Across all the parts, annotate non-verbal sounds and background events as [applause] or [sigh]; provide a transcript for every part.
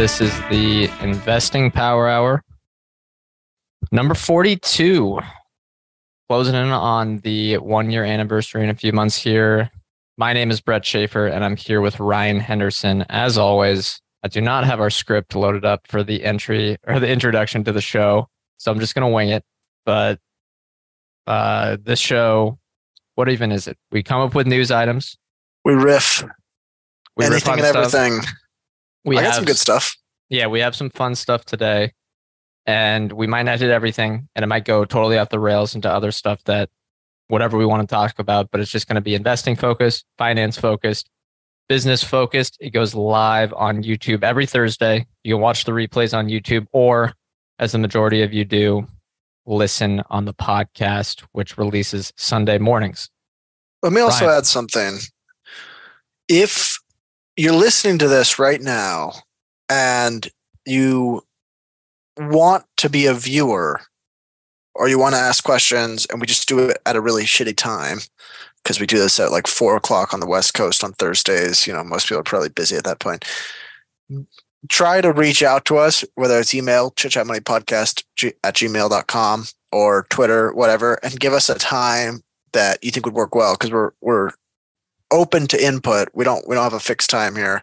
This is the Investing Power Hour, number 42. Closing in on the one year anniversary in a few months here. My name is Brett Schafer, and I'm here with Ryan Henderson. As always, I do not have our script loaded up for the entry or the introduction to the show, so I'm just going to wing it. But uh, this show, what even is it? We come up with news items. We riff. We riff anything on and stuff. everything. We I got have some good stuff. yeah, we have some fun stuff today. And we might not hit everything, and it might go totally off the rails into other stuff that whatever we want to talk about, but it's just going to be investing focused, finance focused, business focused. It goes live on YouTube every Thursday. You can watch the replays on YouTube, or as the majority of you do, listen on the podcast, which releases Sunday mornings. Let me also add something. If you're listening to this right now and you want to be a viewer or you want to ask questions and we just do it at a really shitty time because we do this at like four o'clock on the west coast on thursdays you know most people are probably busy at that point. Try to reach out to us whether it's email chitchatmoneypodcast at gmail.com or twitter whatever and give us a time that you think would work well because we're we're open to input we don't we don't have a fixed time here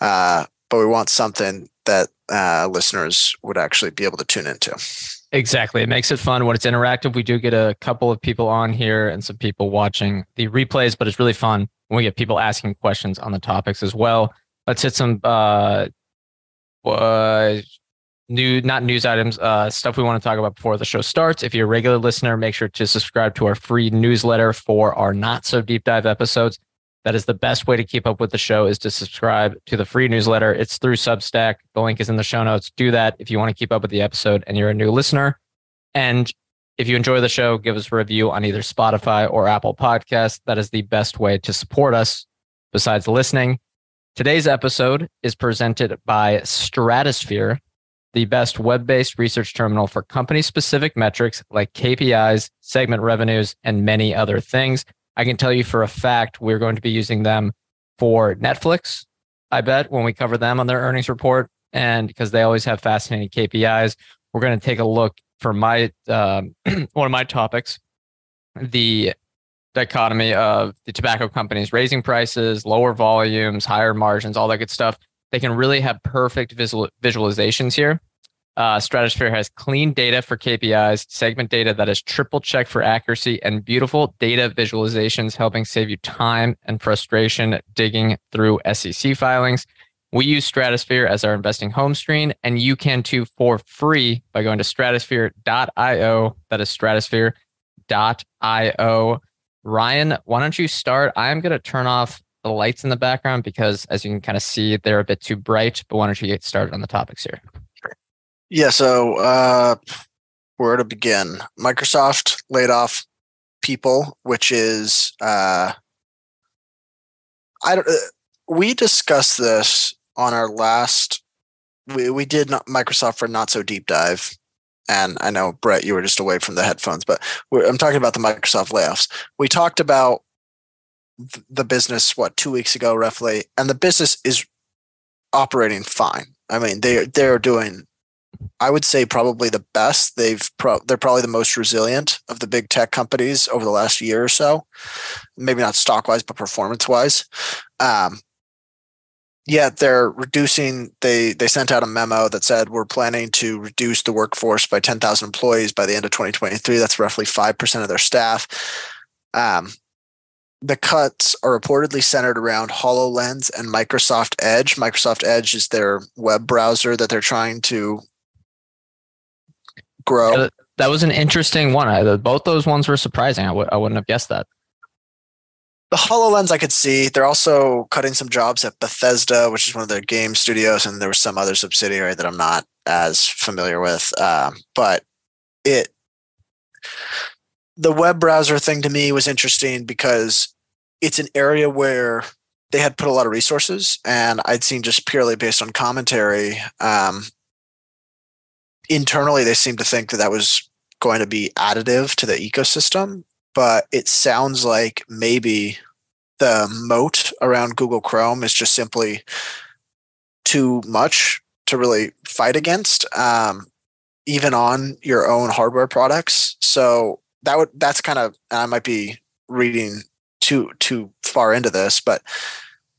uh, but we want something that uh, listeners would actually be able to tune into Exactly. It makes it fun when it's interactive. We do get a couple of people on here and some people watching the replays, but it's really fun when we get people asking questions on the topics as well. Let's hit some uh, uh new not news items, uh stuff we want to talk about before the show starts. If you're a regular listener, make sure to subscribe to our free newsletter for our not so deep dive episodes. That is the best way to keep up with the show is to subscribe to the free newsletter. It's through Substack. The link is in the show notes. Do that if you want to keep up with the episode and you're a new listener. And if you enjoy the show, give us a review on either Spotify or Apple Podcasts. That is the best way to support us besides listening. Today's episode is presented by Stratosphere, the best web based research terminal for company specific metrics like KPIs, segment revenues, and many other things. I can tell you for a fact we're going to be using them for Netflix, I bet, when we cover them on their earnings report. And because they always have fascinating KPIs, we're going to take a look for my um, [clears throat] one of my topics, the dichotomy of the tobacco companies raising prices, lower volumes, higher margins, all that good stuff. They can really have perfect visual, visualizations here. Uh, Stratosphere has clean data for KPIs, segment data that is triple checked for accuracy, and beautiful data visualizations, helping save you time and frustration digging through SEC filings. We use Stratosphere as our investing home screen, and you can too for free by going to stratosphere.io. That is stratosphere.io. Ryan, why don't you start? I'm going to turn off the lights in the background because, as you can kind of see, they're a bit too bright. But why don't you get started on the topics here? Yeah, so uh, where to begin? Microsoft laid off people, which is uh, I don't. Uh, we discussed this on our last. We we did not Microsoft for not so deep dive, and I know Brett, you were just away from the headphones, but I'm talking about the Microsoft layoffs. We talked about th- the business what two weeks ago roughly, and the business is operating fine. I mean, they they're doing I would say probably the best. They've pro- they're probably the most resilient of the big tech companies over the last year or so. Maybe not stock wise, but performance wise. Um, yeah, they're reducing. They they sent out a memo that said we're planning to reduce the workforce by ten thousand employees by the end of 2023. That's roughly five percent of their staff. Um, the cuts are reportedly centered around HoloLens and Microsoft Edge. Microsoft Edge is their web browser that they're trying to grow. That was an interesting one. I, both those ones were surprising. I w- I wouldn't have guessed that. the HoloLens I could see. They're also cutting some jobs at Bethesda, which is one of their game studios, and there was some other subsidiary that I'm not as familiar with. Um, but it the web browser thing to me was interesting because it's an area where they had put a lot of resources, and I'd seen just purely based on commentary. Um, internally, they seem to think that that was going to be additive to the ecosystem, but it sounds like maybe the moat around Google Chrome is just simply too much to really fight against, um, even on your own hardware products. So that would that's kind of I might be reading too too far into this, but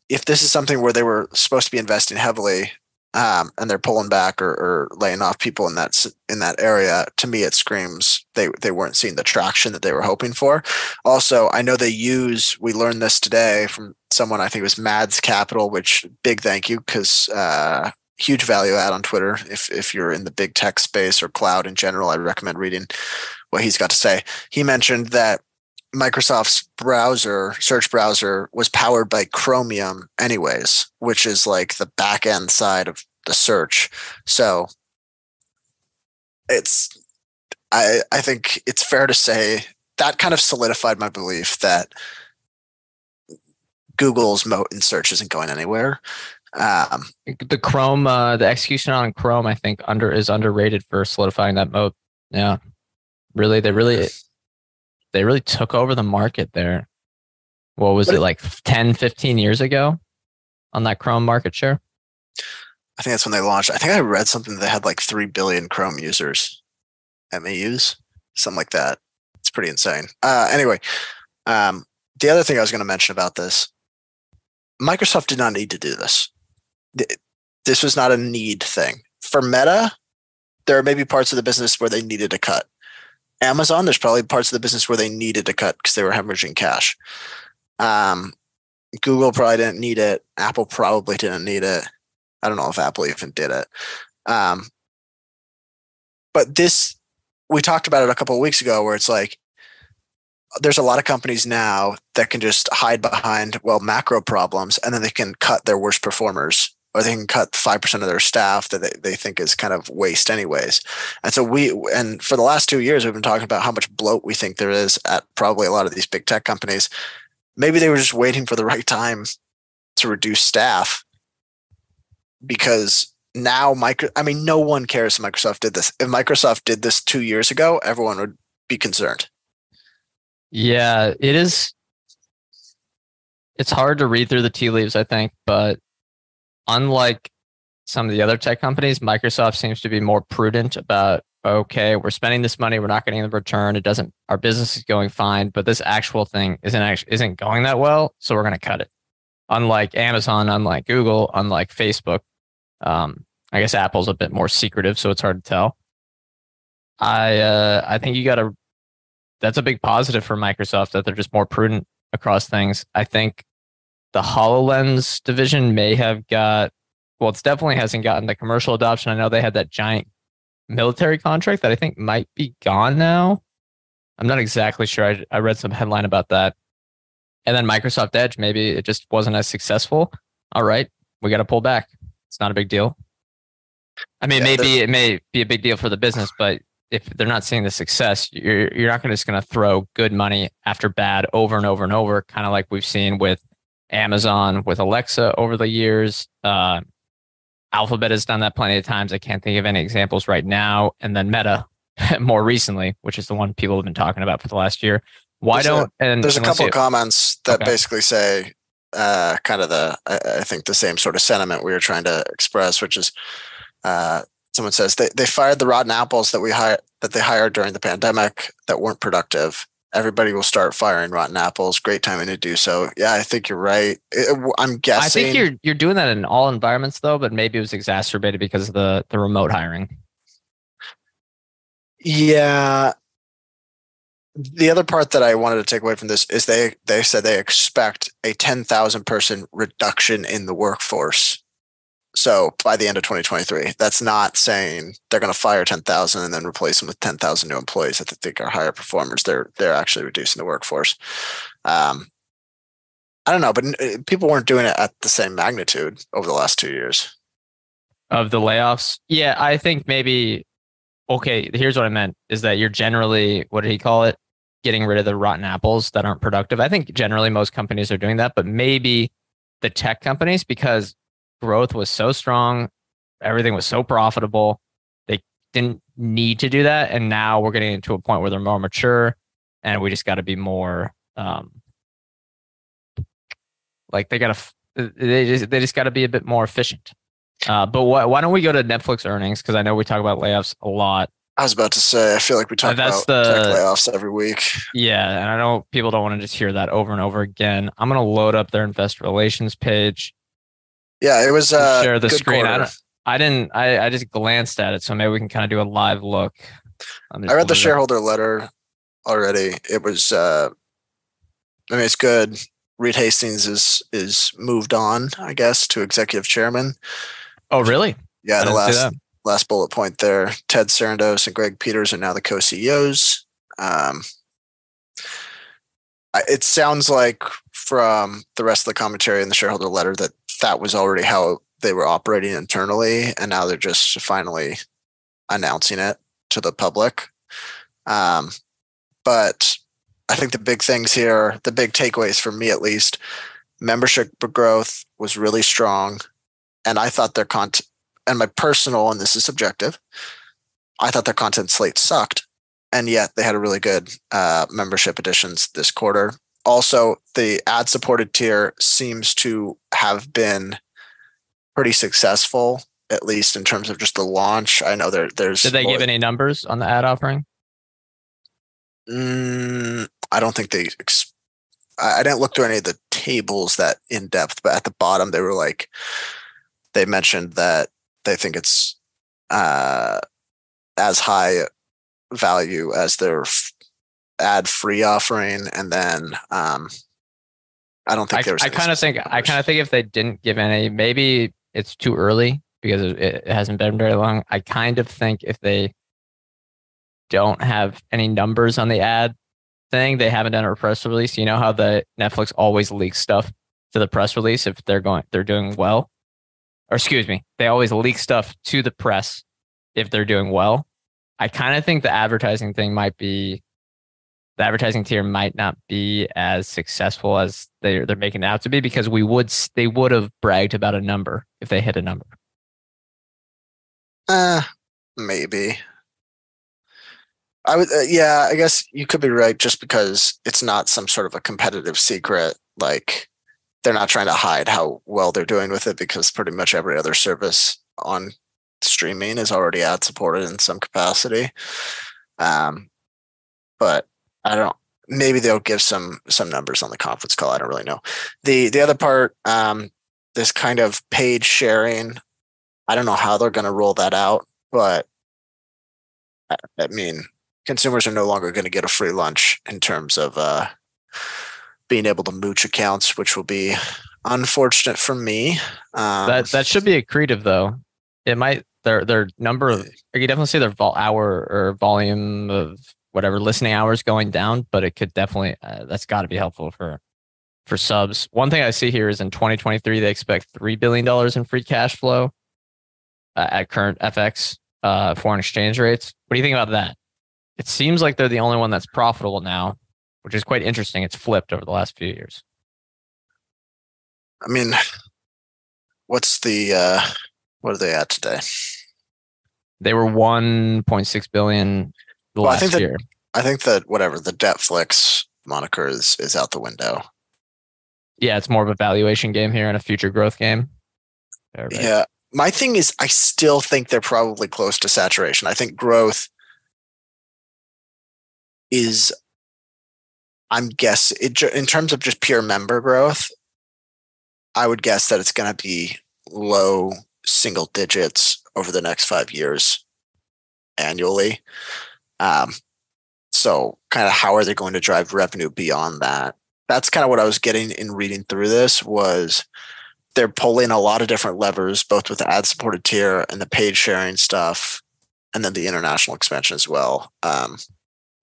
if this is something where they were supposed to be investing heavily um, and they're pulling back or, or, laying off people in that in that area, to me it screams they they weren't seeing the traction that they were hoping for. Also, I know they use. We learned this today from someone I think it was Mads Capital, which big thank you because uh, huge value add on Twitter. If if you're in the big tech space or cloud in general, I recommend reading what he's got to say. He mentioned that Microsoft's browser, search browser, was powered by Chromium, anyways, which is like the back end side of the search. So it's, I, I think it's fair to say that kind of solidified my belief that Google's moat in search isn't going anywhere. Um, the Chrome, uh, the execution on Chrome, I think under is underrated for solidifying that moat. Yeah, really, they really they really took over the market there. What was it like 10, 15 years ago on that Chrome market share? I think that's when they launched. I think I read something that had like 3 billion Chrome users, MAUs, something like that. It's pretty insane. Uh, anyway, um, the other thing I was going to mention about this Microsoft did not need to do this. This was not a need thing. For Meta, there are maybe parts of the business where they needed to cut. Amazon, there's probably parts of the business where they needed to cut because they were hemorrhaging cash. Um, Google probably didn't need it. Apple probably didn't need it. I don't know if Apple even did it. Um, but this, we talked about it a couple of weeks ago where it's like, there's a lot of companies now that can just hide behind, well, macro problems, and then they can cut their worst performers or they can cut 5% of their staff that they, they think is kind of waste anyways. And so we, and for the last two years, we've been talking about how much bloat we think there is at probably a lot of these big tech companies. Maybe they were just waiting for the right time to reduce staff because now micro i mean no one cares if microsoft did this if microsoft did this two years ago everyone would be concerned yeah it is it's hard to read through the tea leaves i think but unlike some of the other tech companies, Microsoft seems to be more prudent about okay, we're spending this money, we're not getting the return. It doesn't our business is going fine, but this actual thing isn't actually isn't going that well, so we're going to cut it. Unlike Amazon, unlike Google, unlike Facebook, um, I guess Apple's a bit more secretive, so it's hard to tell. I uh, I think you got to. That's a big positive for Microsoft that they're just more prudent across things. I think the HoloLens division may have got, well, it's definitely hasn't gotten the commercial adoption. I know they had that giant military contract that I think might be gone now. I'm not exactly sure. I, I read some headline about that. And then Microsoft Edge, maybe it just wasn't as successful. All right, we got to pull back. It's not a big deal. I mean, yeah, maybe it may be a big deal for the business, but if they're not seeing the success, you're you're not just going to throw good money after bad over and over and over, kind of like we've seen with Amazon with Alexa over the years. Uh, Alphabet has done that plenty of times. I can't think of any examples right now. And then Meta [laughs] more recently, which is the one people have been talking about for the last year. Why there's don't? A, and there's a couple of comments that okay. basically say uh, kind of the I, I, think the same sort of sentiment we were trying to express, which is uh, someone says they, they fired the rotten apples that we hired that they hired during the pandemic that weren't productive everybody will start firing rotten apples. Great timing to do so. Yeah, I think you're right. I'm guessing. I think you're you're doing that in all environments though, but maybe it was exacerbated because of the the remote hiring. Yeah. The other part that I wanted to take away from this is they they said they expect a 10,000 person reduction in the workforce so by the end of 2023, that's not saying they're going to fire 10,000 and then replace them with 10,000 new employees that they think are higher performers. They're they're actually reducing the workforce. Um, I don't know, but uh, people weren't doing it at the same magnitude over the last two years. Of the layoffs, yeah, I think maybe. Okay, here's what I meant: is that you're generally what did he call it? Getting rid of the rotten apples that aren't productive. I think generally most companies are doing that, but maybe the tech companies because growth was so strong, everything was so profitable, they didn't need to do that, and now we're getting to a point where they're more mature, and we just got to be more. Um, like they gotta, they just they just got to be a bit more efficient. Uh, but why, why don't we go to Netflix earnings? Because I know we talk about layoffs a lot. I was about to say, I feel like we talk about the- tech layoffs every week. Yeah, and I know people don't want to just hear that over and over again. I'm gonna load up their investor relations page. Yeah, it was uh, share the good screen. I quarter. I didn't. I, I just glanced at it, so maybe we can kind of do a live look. I read the shareholder letter already. It was uh I mean it's good. Reed Hastings is is moved on, I guess, to executive chairman. Oh, really? Yeah, I the last last bullet point there. Ted Sarandos and Greg Peters are now the co-CEOs. Um it sounds like from the rest of the commentary in the shareholder letter that that was already how they were operating internally and now they're just finally announcing it to the public. Um, but i think the big things here the big takeaways for me at least membership growth was really strong and i thought their content and my personal and this is subjective i thought their content slate sucked and yet they had a really good uh, membership additions this quarter also the ad supported tier seems to have been pretty successful at least in terms of just the launch i know there there's Did they give any numbers on the ad offering? Mm, I don't think they. Ex- I, I didn't look through any of the tables that in depth, but at the bottom they were like, they mentioned that they think it's uh, as high value as their f- ad free offering, and then um, I don't think I, there was. I kind of think. specific I kind of think if they didn't give any, maybe it's too early because it, it hasn't been very long. I kind of think if they don't have any numbers on the ad thing, they haven't done a press release. You know how the Netflix always leaks stuff to the press release if they're going, they're doing well. Or excuse me, they always leak stuff to the press if they're doing well. I kind of think the advertising thing might be the advertising tier might not be as successful as they're they're making it out to be because we would they would have bragged about a number if they hit a number. Uh, maybe. I would, uh, yeah, I guess you could be right just because it's not some sort of a competitive secret. Like they're not trying to hide how well they're doing with it because pretty much every other service on streaming is already ad supported in some capacity. Um, but I don't, maybe they'll give some, some numbers on the conference call. I don't really know. The, the other part, um, this kind of page sharing, I don't know how they're going to roll that out, but I, I mean, consumers are no longer going to get a free lunch in terms of uh, being able to mooch accounts, which will be unfortunate for me. Um, that that should be accretive though. It might their their number of you can definitely see their vol hour or volume of whatever listening hours going down, but it could definitely uh, that's got to be helpful for for subs. One thing I see here is in 2023 they expect three billion dollars in free cash flow uh, at current FX uh, foreign exchange rates. What do you think about that? It seems like they're the only one that's profitable now, which is quite interesting. It's flipped over the last few years. I mean, what's the uh, what are they at today? They were 1.6 billion the Well, I last think that- I think that whatever the Netflix moniker is is out the window. Yeah, it's more of a valuation game here and a future growth game. Right? Yeah. My thing is, I still think they're probably close to saturation. I think growth is, I'm guess it in terms of just pure member growth. I would guess that it's going to be low single digits over the next five years annually. Um, so, kind of, how are they going to drive revenue beyond that? That's kind of what I was getting in reading through this was they're pulling a lot of different levers, both with the ad supported tier and the paid sharing stuff, and then the international expansion as well. Um,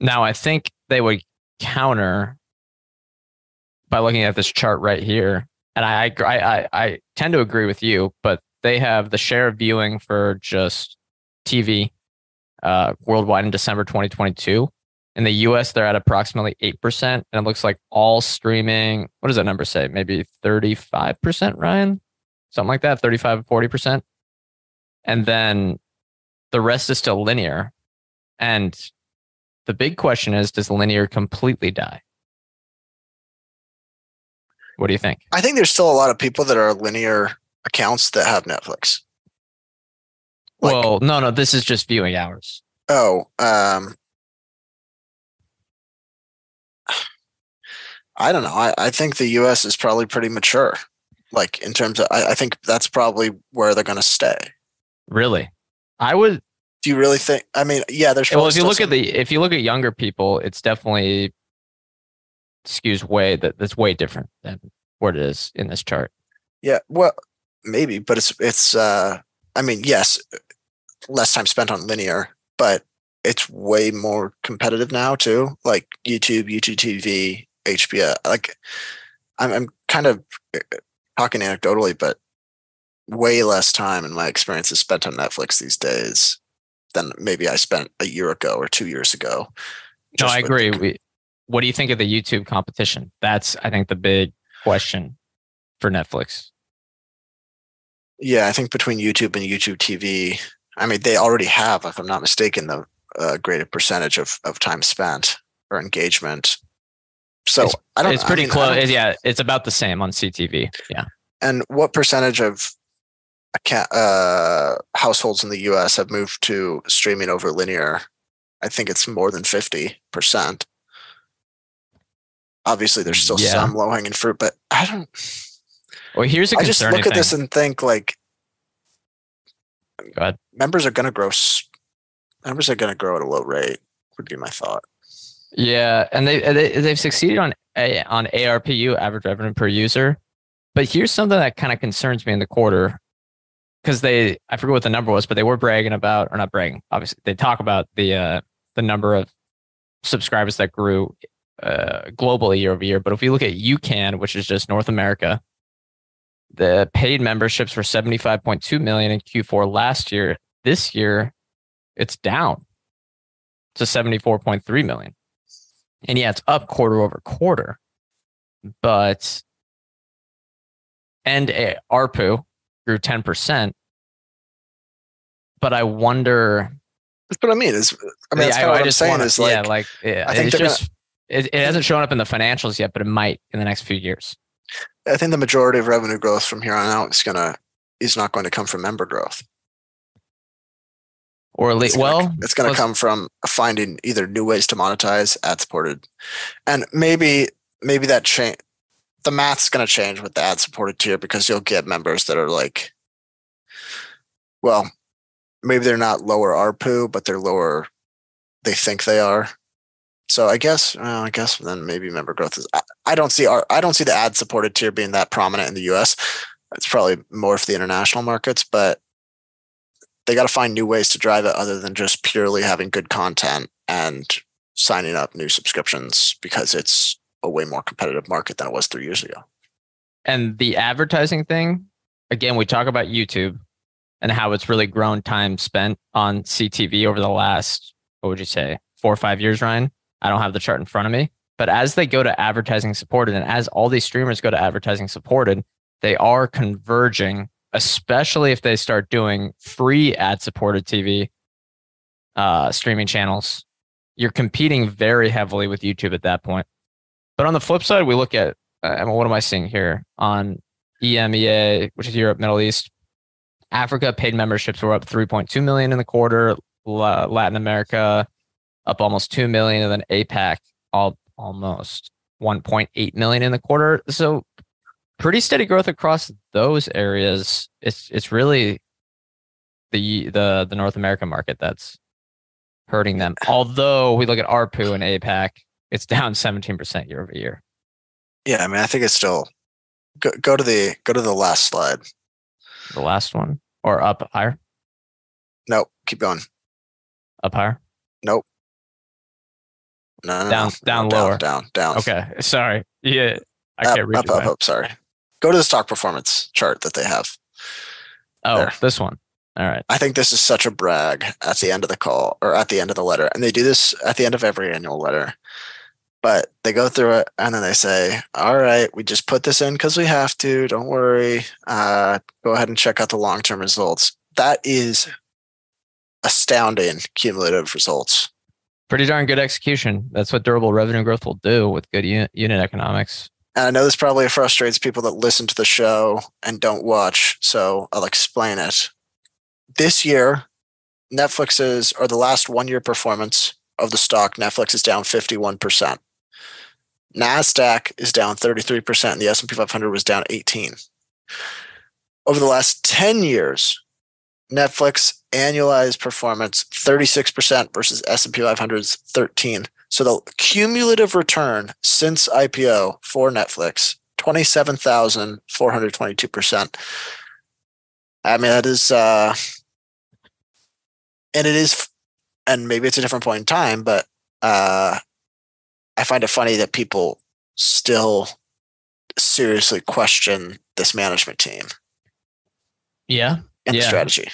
Now, I think they would counter by looking at this chart right here, and I I I, I tend to agree with you, but they have the share of viewing for just TV uh, worldwide in December 2022. In the US, they're at approximately 8%. And it looks like all streaming, what does that number say? Maybe 35%, Ryan? Something like that, 35, 40%. And then the rest is still linear. And the big question is does linear completely die? What do you think? I think there's still a lot of people that are linear accounts that have Netflix. Like, well, no, no, this is just viewing hours. Oh, um, I don't know. I, I think the US is probably pretty mature. Like in terms of, I, I think that's probably where they're going to stay. Really? I would. Do you really think? I mean, yeah, there's. Well, if you look some, at the, if you look at younger people, it's definitely skews way that that's way different than what it is in this chart. Yeah, well, maybe, but it's it's. uh I mean, yes, less time spent on linear, but it's way more competitive now too. Like YouTube, YouTube TV, HBO. Like, I'm I'm kind of uh, talking anecdotally, but way less time in my experience is spent on Netflix these days than maybe I spent a year ago or two years ago. No, I agree. We, what do you think of the YouTube competition? That's I think the big question for Netflix. Yeah, I think between YouTube and YouTube TV, I mean, they already have, if I'm not mistaken, the uh, greater percentage of, of time spent or engagement. So it's, I don't. It's pretty I mean, close. Yeah, it's about the same on CTV. Yeah. And what percentage of uh, households in the U.S. have moved to streaming over linear? I think it's more than fifty percent. Obviously, there's still yeah. some low hanging fruit, but I don't. Well, here's a I just look at this and think like, Go ahead. members are going to grow. Members are going to grow at a low rate. Would be my thought. Yeah, and they, they they've succeeded on a, on ARPU, average revenue per user. But here's something that kind of concerns me in the quarter because they I forget what the number was, but they were bragging about or not bragging. Obviously, they talk about the uh, the number of subscribers that grew uh, globally year over year. But if you look at UCAN, which is just North America, the paid memberships were 75.2 million in Q4 last year. This year, it's down to 74.3 million. And yeah, it's up quarter over quarter. But and uh, a, ARPU grew 10%. But I wonder that's what I mean. Is I mean, that's yeah, kind I, of what I am saying wanna, is like, yeah, like yeah, I think it's just gonna, it, it hasn't shown up in the financials yet, but it might in the next few years. I think the majority of revenue growth from here on out is gonna is not going to come from member growth. Or at least, it's well, gonna, it's going to come from finding either new ways to monetize, ad supported, and maybe maybe that change. The math's going to change with the ad supported tier because you'll get members that are like, well, maybe they're not lower ARPU, but they're lower. They think they are, so I guess, well, I guess then maybe member growth is. I, I don't see our, I don't see the ad supported tier being that prominent in the U.S. It's probably more for the international markets, but they got to find new ways to drive it other than just purely having good content and signing up new subscriptions because it's a way more competitive market than it was three years ago. And the advertising thing, again, we talk about YouTube and how it's really grown time spent on CTV over the last, what would you say, four or five years, Ryan? I don't have the chart in front of me. But as they go to advertising supported and as all these streamers go to advertising supported, they are converging, especially if they start doing free ad supported TV uh, streaming channels. You're competing very heavily with YouTube at that point. But on the flip side, we look at uh, what am I seeing here on EMEA, which is Europe, Middle East, Africa paid memberships were up 3.2 million in the quarter. Latin America up almost 2 million and then APAC all almost 1.8 million in the quarter. So pretty steady growth across those areas. It's it's really the the the North American market that's hurting them. Although we look at ARPU and APAC, it's down 17% year over year. Yeah, I mean I think it's still go, go to the go to the last slide. The last one or up higher? Nope, keep going. Up higher? Nope. No, no down, no, down no, lower, down, down, Okay, sorry. Yeah, I up, can't read up, it up, up. Sorry. Go to the stock performance chart that they have. Oh, there. this one. All right. I think this is such a brag at the end of the call or at the end of the letter. And they do this at the end of every annual letter. But they go through it and then they say, All right, we just put this in because we have to. Don't worry. Uh, go ahead and check out the long term results. That is astounding cumulative results. Pretty darn good execution. That's what durable revenue growth will do with good unit, economics. And I know this probably frustrates people that listen to the show and don't watch, so I'll explain it. This year, Netflix's or the last one year performance of the stock, Netflix is down 51%. Nasdaq is down 33% and the S&P 500 was down 18. Over the last 10 years, Netflix annualized performance 36% versus S&P 500's 13. So the cumulative return since IPO for Netflix, 27,422%. I mean, that is, uh, and it is, and maybe it's a different point in time, but uh, I find it funny that people still seriously question this management team Yeah. and the Yeah. strategy.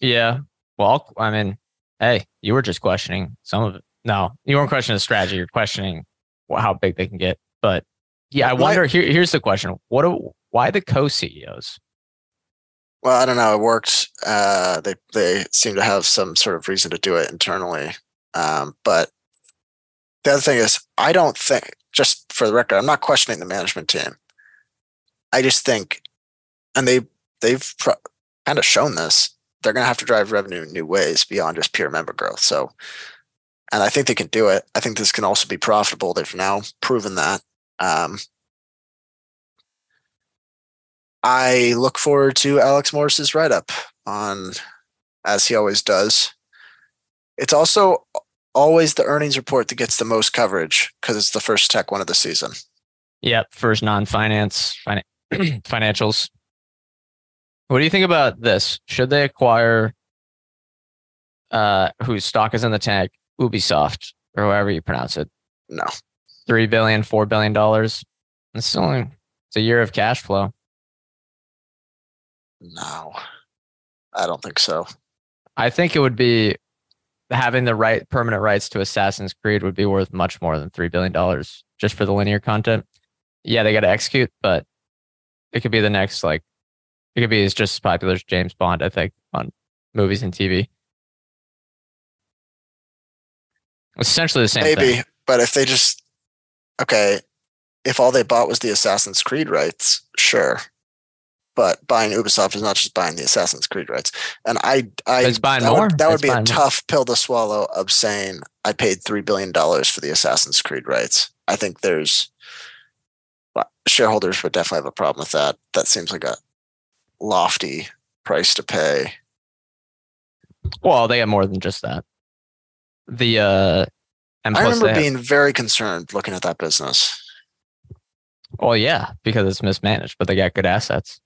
Yeah. Well, I mean, hey, you were just questioning some of it. No, you weren't questioning the strategy. You're questioning how big they can get. But yeah, I Why- wonder. Here, here's the question: What? Do, why the co-CEOs? Well, I don't know. It worked. Uh, they they seem to have some sort of reason to do it internally. Um, but the other thing is, I don't think. Just for the record, I'm not questioning the management team. I just think, and they they've pro- kind of shown this. They're going to have to drive revenue in new ways beyond just pure member growth. So, and I think they can do it. I think this can also be profitable. They've now proven that. Um, I look forward to Alex Morris's write up on, as he always does. It's also always the earnings report that gets the most coverage because it's the first tech one of the season. Yep, first non-finance fin- [clears throat] financials. What do you think about this? Should they acquire uh whose stock is in the tank, Ubisoft, or however you pronounce it? No, Three billion, four billion dollars. It's only it's a year of cash flow. no, I don't think so. I think it would be having the right permanent rights to Assassin's Creed would be worth much more than three billion dollars just for the linear content. Yeah, they got to execute, but it could be the next like it could be as just as popular as James Bond. I think on movies and TV. It's essentially the same Maybe, thing. but if they just okay, if all they bought was the Assassin's Creed rights, sure. But buying Ubisoft is not just buying the Assassin's Creed rights, and I, I It's buying that more. Would, that would be a buying more. tough pill to swallow. Of saying I paid three billion dollars for the Assassin's Creed rights. I think there's shareholders would definitely have a problem with that. That seems like a lofty price to pay. Well, they have more than just that. The uh, and I remember have- being very concerned looking at that business. Well, yeah, because it's mismanaged, but they got good assets.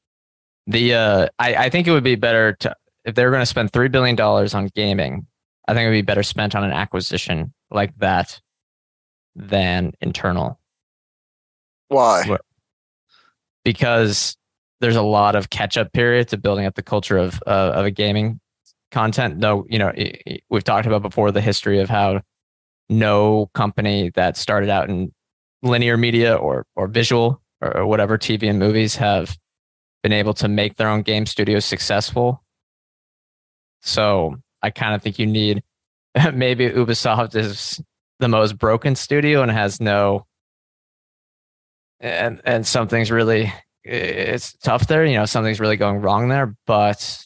The uh, I, I think it would be better to if they were going to spend three billion dollars on gaming. I think it would be better spent on an acquisition like that than internal, Why? Because there's a lot of catch up period to building up the culture of uh, of a gaming content. Though you know we've talked about before the history of how no company that started out in linear media or or visual or, or whatever TV and movies have been able to make their own game studios successful. So I kind of think you need [laughs] maybe Ubisoft is the most broken studio and has no and and something's really it's tough there, you know, something's really going wrong there, but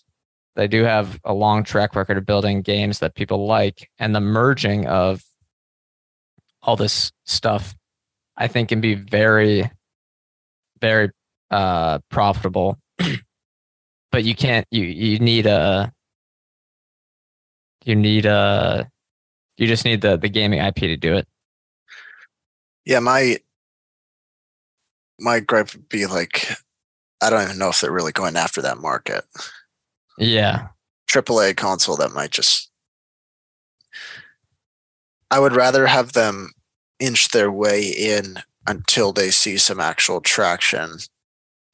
they do have a long track record of building games that people like and the merging of all this stuff I think can be very, very uh, profitable. [clears throat] but you can't. You you need a. You need a. You just need the the gaming IP to do it. Yeah, my my gripe would be like, I don't even know if they're really going after that market. Yeah, AAA console that might just. I would rather have them inch their way in until they see some actual traction,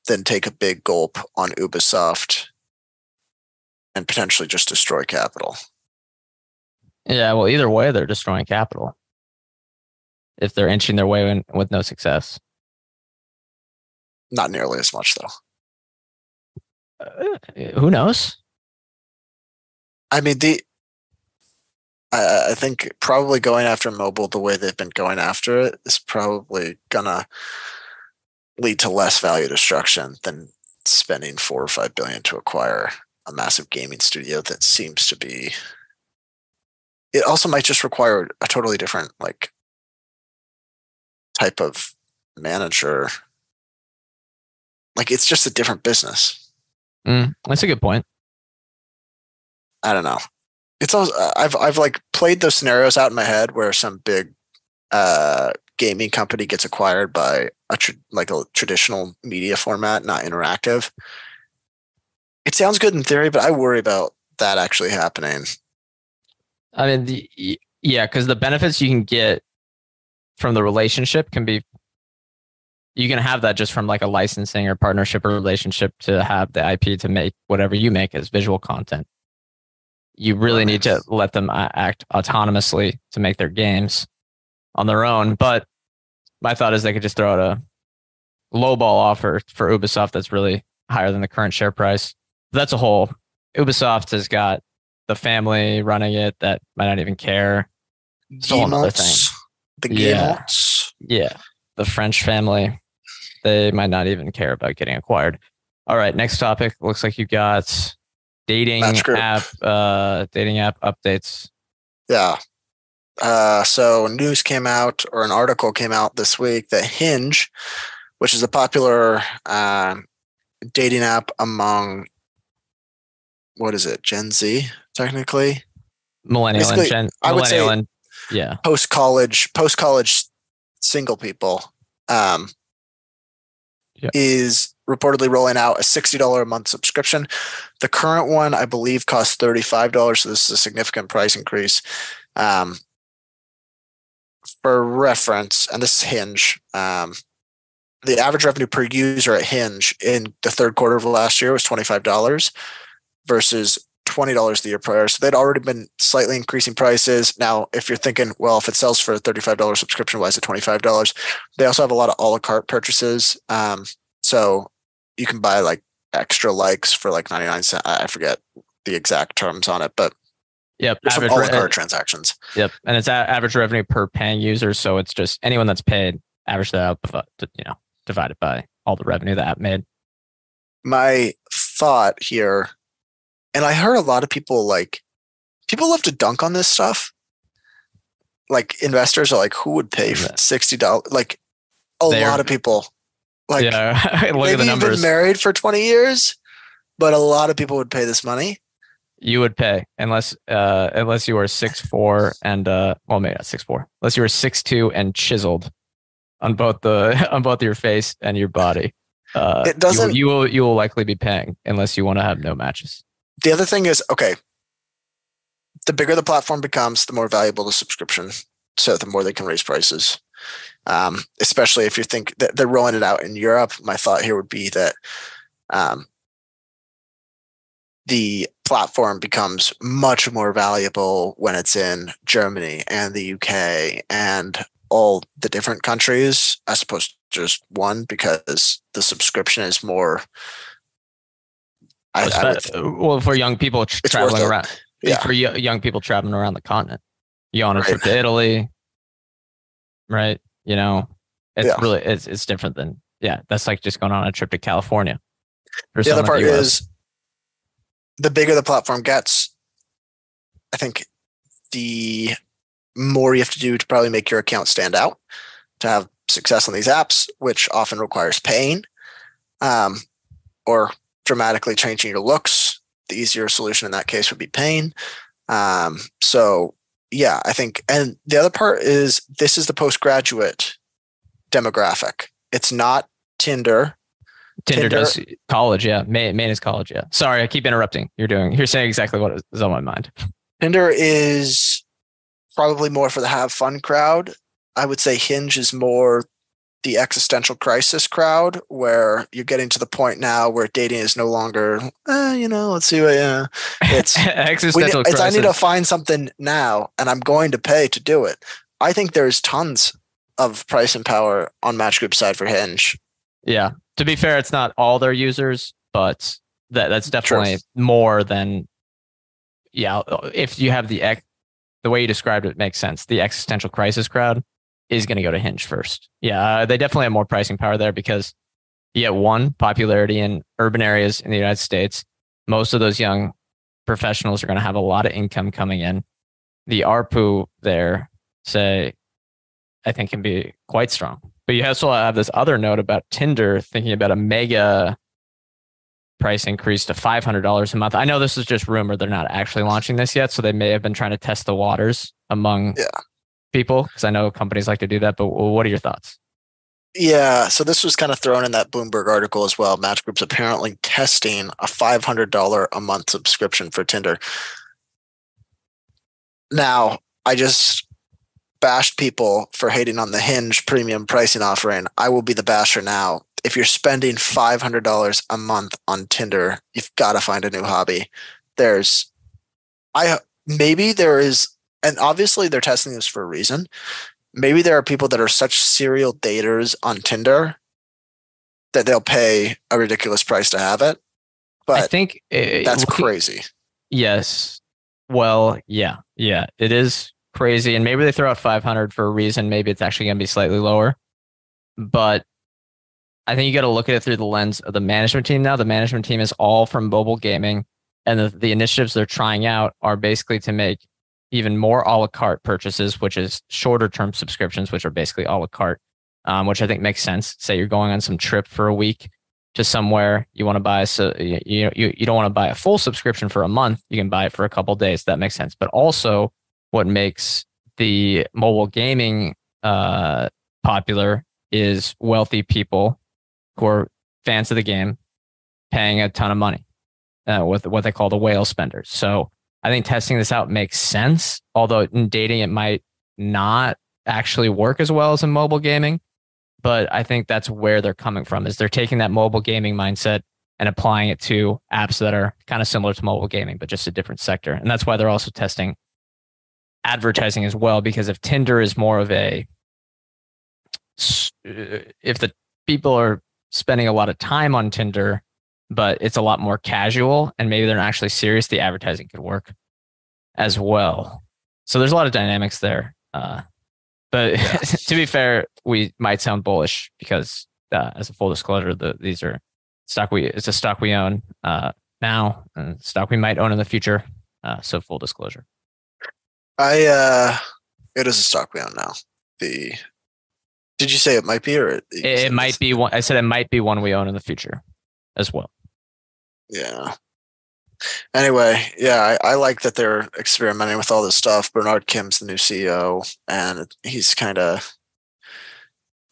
then take a big gulp on Ubisoft and potentially just destroy capital. Yeah, well, either way, they're destroying capital if they're inching their way in with no success. Not nearly as much, though. Uh, who knows? I mean, the I, I think probably going after mobile the way they've been going after it is probably gonna lead to less value destruction than spending four or five billion to acquire a massive gaming studio that seems to be it also might just require a totally different like type of manager like it's just a different business. Mm, that's a good point. I don't know. It's also i've i've like played those scenarios out in my head where some big uh gaming company gets acquired by a tr- like a traditional media format not interactive. It sounds good in theory but i worry about that actually happening. I mean, the, yeah, because the benefits you can get from the relationship can be you can have that just from like a licensing or partnership or relationship to have the IP to make whatever you make as visual content. You really need to let them uh, act autonomously to make their games on their own. But my thought is they could just throw out a lowball offer for Ubisoft that's really higher than the current share price. That's a whole. Ubisoft has got the family running it that might not even care. It's thing. The yeah. Yeah. The French family, they might not even care about getting acquired. All right, next topic. Looks like you got dating app uh dating app updates. Yeah. Uh, so news came out or an article came out this week that Hinge, which is a popular uh, dating app among what is it, Gen Z? technically. Millennial and gen, I would say and, yeah. Post college, post college single people um, is reportedly rolling out a $60 a month subscription. The current one, I believe, costs $35. So this is a significant price increase. Um, for reference, and this is Hinge, um, the average revenue per user at Hinge in the third quarter of last year was $25 versus $20 the year prior. So they'd already been slightly increasing prices. Now, if you're thinking, well, if it sells for a $35 subscription, why is it $25? They also have a lot of a la carte purchases. Um, so you can buy like extra likes for like 99 cents. I forget the exact terms on it, but Yep. There's some a la carte transactions. Yep. And it's average revenue per paying user. So it's just anyone that's paid, average that out, you know, divided by all the revenue the app made. My thought here and I heard a lot of people like people love to dunk on this stuff. Like investors are like, who would pay sixty dollars? Like a They're, lot of people. Like yeah, [laughs] look at the numbers. Been married for twenty years, but a lot of people would pay this money. You would pay unless uh unless you were six four and uh well maybe not six four unless you were six two and chiseled on both the [laughs] on both your face and your body. Uh, it doesn't. You, you will you will likely be paying unless you want to have no matches the other thing is okay the bigger the platform becomes the more valuable the subscription. So the more they can raise prices. Um, especially if you think that they're rolling it out in europe my thought here would be that um, the platform becomes much more valuable when it's in germany and the uk and all the different countries as opposed to just one because the subscription is more I, I well, for young people traveling around, yeah. for young people traveling around the continent, you on a right. trip to Italy, right? You know, it's yeah. really it's it's different than yeah. That's like just going on a trip to California. The other part is the bigger the platform gets, I think the more you have to do to probably make your account stand out to have success on these apps, which often requires paying, um, or dramatically changing your looks. The easier solution in that case would be pain. Um, so yeah, I think, and the other part is this is the postgraduate demographic. It's not Tinder. Tinder, Tinder does college, yeah. Main, main is college, yeah. Sorry, I keep interrupting. You're doing, you're saying exactly what is on my mind. Tinder is probably more for the have fun crowd. I would say Hinge is more the existential crisis crowd where you're getting to the point now where dating is no longer, eh, you know, let's see what, yeah. It's, [laughs] existential we, it's I need to find something now and I'm going to pay to do it. I think there's tons of price and power on Match Group side for Hinge. Yeah. To be fair, it's not all their users, but that that's definitely more than yeah. If you have the ex, the way you described it makes sense. The existential crisis crowd is going to go to Hinge first. Yeah, uh, they definitely have more pricing power there because you get one popularity in urban areas in the United States. Most of those young professionals are going to have a lot of income coming in. The ARPU there, say, I think can be quite strong. But you also have this other note about Tinder thinking about a mega price increase to $500 a month. I know this is just rumor. They're not actually launching this yet. So they may have been trying to test the waters among Yeah. People because I know companies like to do that. But what are your thoughts? Yeah, so this was kind of thrown in that Bloomberg article as well. Match Group's apparently testing a $500 a month subscription for Tinder. Now, I just bashed people for hating on the Hinge premium pricing offering. I will be the basher now. If you're spending $500 a month on Tinder, you've got to find a new hobby. There's I maybe there is and obviously they're testing this for a reason maybe there are people that are such serial daters on Tinder that they'll pay a ridiculous price to have it. But I think uh, that's looking- crazy. Yes. Well, yeah, yeah, it is crazy. And maybe they throw out 500 for a reason. Maybe it's actually going to be slightly lower. But I think you got to look at it through the lens of the management team now. The management team is all from mobile gaming. And the, the initiatives they're trying out are basically to make even more a la carte purchases, which is shorter term subscriptions, which are basically a la carte, um, which I think makes sense. Say you're going on some trip for a week to somewhere you want to buy so you you you, don't want to buy a full subscription for a month you can buy it for a couple days. That makes sense. But also what makes the mobile gaming uh popular is wealthy people who are fans of the game paying a ton of money uh, with what they call the whale spenders. So i think testing this out makes sense although in dating it might not actually work as well as in mobile gaming but I think that's where they're coming from is they're taking that mobile gaming mindset and applying it to apps that are kind of similar to mobile gaming, but just a different sector. And that's why they're also testing advertising as well, because if Tinder is more of a, uh, if the people are spending a lot of time on Tinder, but it's a lot more casual and maybe they're not actually serious, the advertising could work as well. So there's a lot of dynamics there. Uh, but [laughs] to be fair, we might sound bullish because, uh, as a full disclosure, the, these are stock we it's a stock we own uh, now, and stock we might own in the future. Uh, so full disclosure. I uh it is a stock we own now. The did you say it might be or It, it might be one. I said it might be one we own in the future as well. Yeah. Anyway, yeah, I, I like that they're experimenting with all this stuff. Bernard Kim's the new CEO, and he's kind of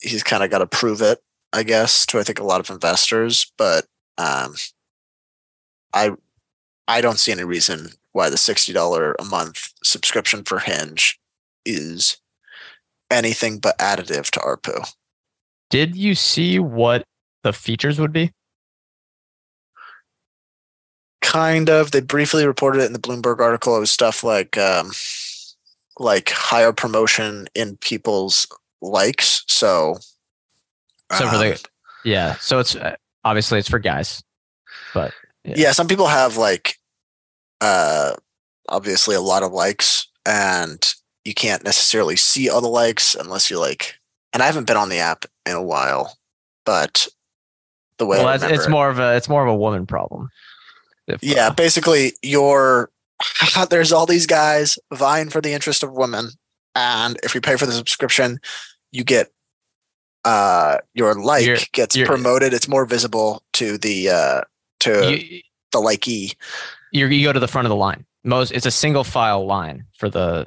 he's kind of got to prove it, I guess, to I think a lot of investors. But um, I I don't see any reason why the sixty dollar a month subscription for Hinge is anything but additive to ARPU. Did you see what the features would be? Kind of they briefly reported it in the bloomberg article it was stuff like um like higher promotion in people's likes so So for the um, yeah, so it's obviously it's for guys, but yeah. yeah. some people have like uh obviously a lot of likes and you can't necessarily see all the likes unless you like and i haven't been on the app in a while but the way well, it's it- more of a it's more of a woman problem. If, Yeah, uh, basically, you're [laughs] there's all these guys vying for the interest of women, and if you pay for the subscription, you get uh your like You're- gets you're- promoted. It's more visible to the uh to you, the likey. you you go to the front of the line. Most it's a single file line for the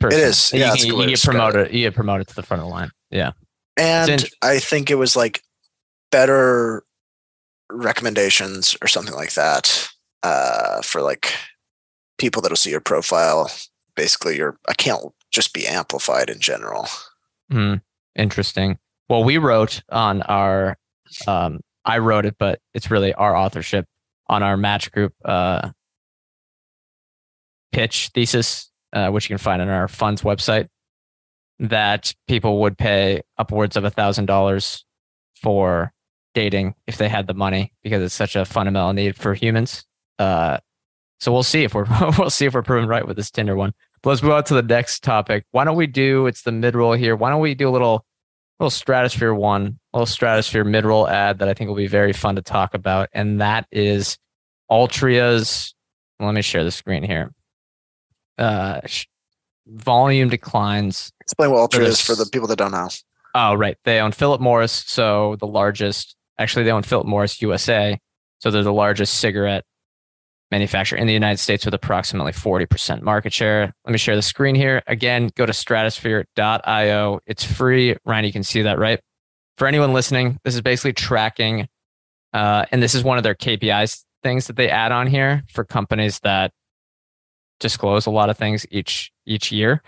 person. is, And yeah, you, can- a good way you get promoted. You get promoted to the front of the line. Yeah. And I think it was like better recommendations or something like that uh for like people that'll see your profile. Basically, your account will just be amplified in general. Hmm. Interesting. well, we wrote on our, um, I wrote it, but it's really our authorship on our match group uh, pitch thesis, uh, which you can find on our funds website, that people would pay upwards of a thousand dollars for dating if they had the money because it's such a fundamental need for humans. Uh, so we'll see if we're [laughs] we'll see if we're proven right with this Tinder one. But let's move on to the next topic. Why don't we do? It's the mid roll here. Why don't we do a little little stratosphere one, little stratosphere mid roll ad that I think will be very fun to talk about, and that is Altria's. Let me share the screen here. Uh, sh- volume declines. Explain what Altria is for the people that don't know. Oh, right. They own Philip Morris, so the largest. Actually, they own Philip Morris USA, so they're the largest cigarette manufacturer in the United States with approximately 40% market share. Let me share the screen here. Again, go to stratosphere.io. It's free. Ryan, you can see that, right? For anyone listening, this is basically tracking, uh, and this is one of their KPIs things that they add on here for companies that disclose a lot of things each each year.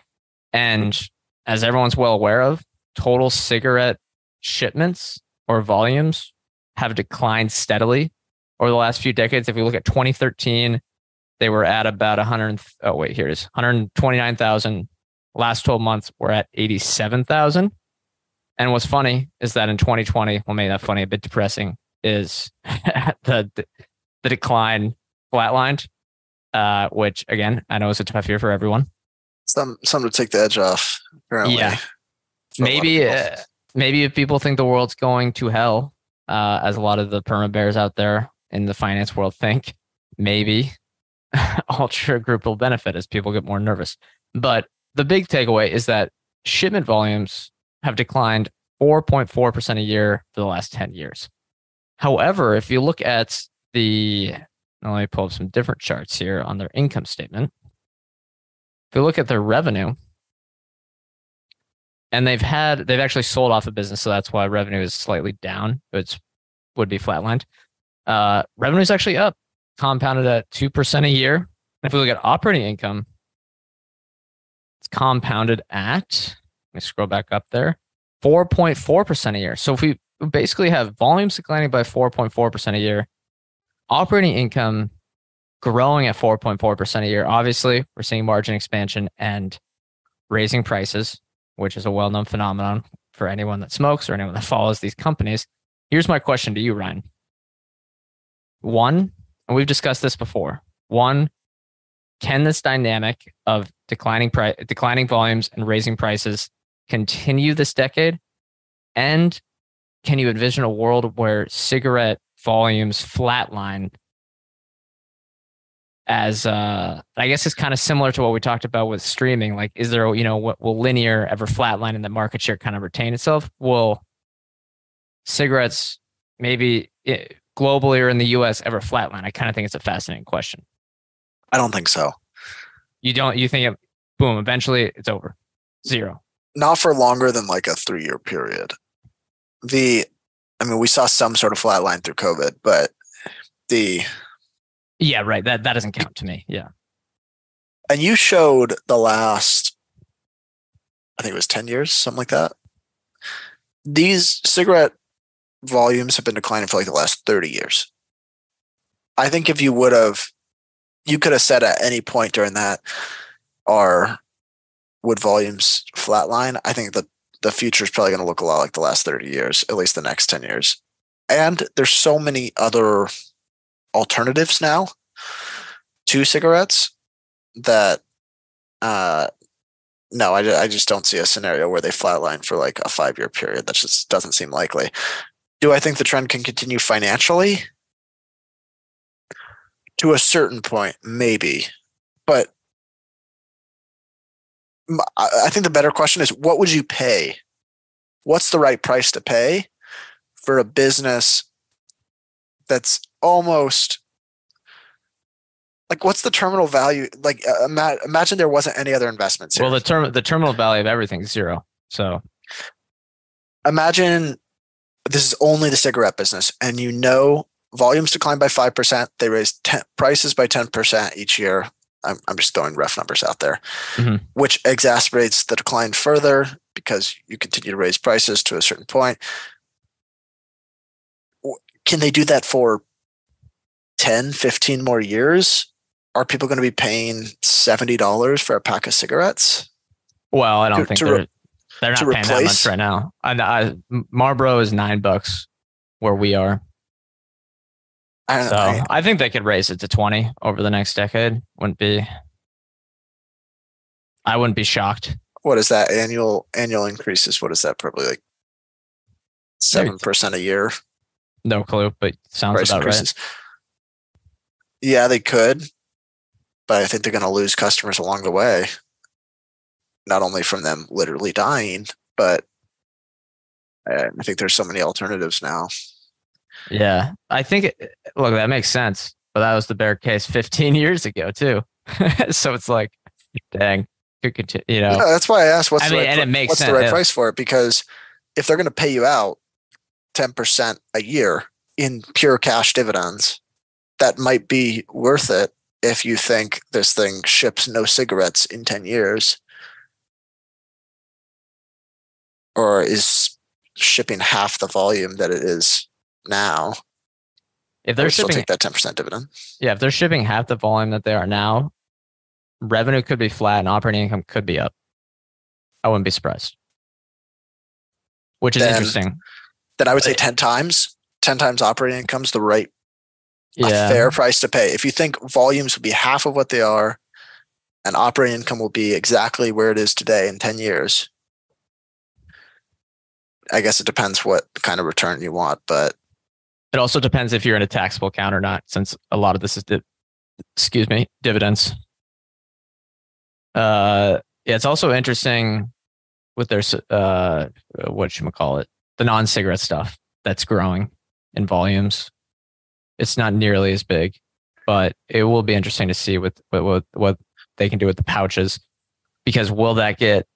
And as everyone's well aware of, total cigarette shipments or volumes have declined steadily over the last few decades. If we look at 2013, they were at about 100. Oh, wait, here it is 129,000. Last 12 months, we're at 87,000. And what's funny is that in 2020, well, maybe not funny, a bit depressing, is [laughs] the, the, decline flatlined, uh, which again, I know is a tough year for everyone. Some, some to take the edge off. Apparently. Yeah. Maybe, uh, maybe if people think the world's going to hell, uh, as a lot of the perma bears out there in the finance world think maybe [laughs] Altria Group will benefit as people get more nervous. But the big takeaway is that shipment volumes have declined 4.4% a year for the last 10 years. However, if you look at the, let me pull up some different charts here on their income statement. If you look at their revenue, and they've had, they've actually sold off a business, so that's why revenue is slightly down. It's would be flatlined. Uh, revenue is actually up, compounded at 2% a year. And if we look at operating income, it's compounded at, let me scroll back up there, 4.4% a year. So if we basically have volumes declining by 4.4% a year, operating income growing at 4.4% a year, obviously we're seeing margin expansion and raising prices, which is a well known phenomenon for anyone that smokes or anyone that follows these companies. Here's my question to you, Ryan. One, and we've discussed this before. One, can this dynamic of declining declining volumes and raising prices continue this decade? And can you envision a world where cigarette volumes flatline as uh I guess it's kind of similar to what we talked about with streaming. Like, is there, you know, what will linear ever flatline and the market share kind of retain itself? Will cigarettes maybe it, globally or in the US ever flatline? I kind of think it's a fascinating question. I don't think so. You don't, you think, boom, eventually it's over, zero. Not for longer than like a three year period. The, I mean, we saw some sort of flatline through COVID, but the. Yeah, right. That, that doesn't count to me. Yeah. And you showed the last, I think it was 10 years, something like that. These cigarette volumes have been declining for like the last 30 years. I think if you would have, you could have said at any point during that, are would volumes flatline? I think that the future is probably going to look a lot like the last 30 years, at least the next 10 years. And there's so many other alternatives now to cigarettes that uh no, I, I just don't see a scenario where they flatline for like a five year period. That just doesn't seem likely. Do I think the trend can continue financially? To a certain point, maybe. But I think the better question is what would you pay? What's the right price to pay for a business that's almost like what's the terminal value like uh, imagine there wasn't any other investments here. well the term the terminal value of everything is zero so imagine this is only the cigarette business, and you know volumes decline by 5%. They raise 10, prices by 10% each year. I'm, I'm just throwing rough numbers out there, Mhm. which exacerbates the decline further because you continue to raise prices to a certain point. Can they do that for 10, 15 more years? Are people going to be paying $70 for a pack of cigarettes? Well, I don't To- think to they're re- they're not paying that much right now. And I, Marlboro is nine bucks where we are. I don't So know. I think they could raise it to 20 over the next decade. Wouldn't be, I wouldn't be shocked. What is that annual annual increases? What is that? Probably like seven percent a year. No clue, but sounds price about right. Yeah, they could, but I think they're going to lose customers along the way. Not only from them literally dying, but uh, I think there's so many alternatives now. Yeah. I think, it, look, that makes sense. But that was the bear case 15 [laughs] years ago, too. [laughs] so it's like, dang, could continue, you know. Yeah, that's why I asked what's I the mean, right, and it makes what's sense, the right price for it? Because if they're going to pay you out ten percent a year in pure cash dividends, that might be worth it if you think this thing ships no cigarettes in ten years, or is shipping half the volume that it is now. If they're shipping take that ten percent dividend. Yeah, if they're shipping half the volume that they are now, revenue could be flat and operating income could be up. I wouldn't be surprised. Which is Then- interesting. Then I would say ten times. Ten times operating income's the right Yeah. fair price to pay. If you think volumes will be half of what they are and operating income will be exactly where it is today in 10 years, I guess it depends what kind of return you want. But It also depends if you're in a taxable account or not, since a lot of this is, di- excuse me, dividends. Uh, yeah, it's also interesting with their, uh, what should we call it? The non cigarette stuff that's growing in volumes. It's not nearly as big, but it will be interesting to see with what, what, what they can do with the pouches. Because will that get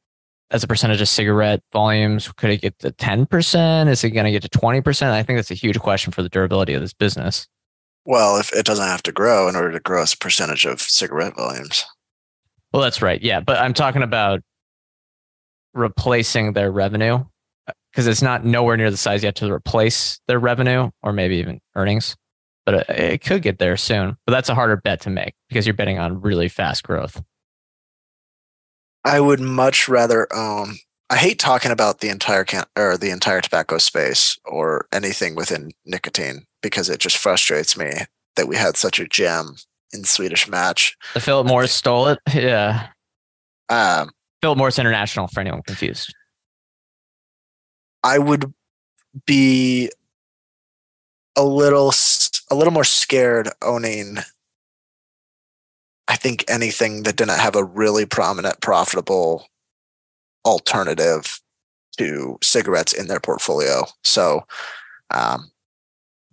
as a percentage of cigarette volumes? Could it get to 10%? Is it going to get to 20%? I think that's a huge question for the durability of this business. well, if it doesn't have to grow in order to grow as a percentage of cigarette volumes. Well, that's right. Yeah. But I'm talking about replacing their revenue because it's not nowhere near the size yet to replace their revenue or maybe even earnings. But it, it could get there soon. But that's a harder bet to make because you're betting on really fast growth. I would much rather own. I hate talking about the entire can or the entire tobacco space or anything within nicotine because it just frustrates me that we had such a gem in Swedish Match. The Philip Morris stole it. Yeah. Um, Philip Morris International for anyone confused. I would be a little a little more scared owning I think anything that didn't have a really prominent profitable alternative to cigarettes in their portfolio. So um,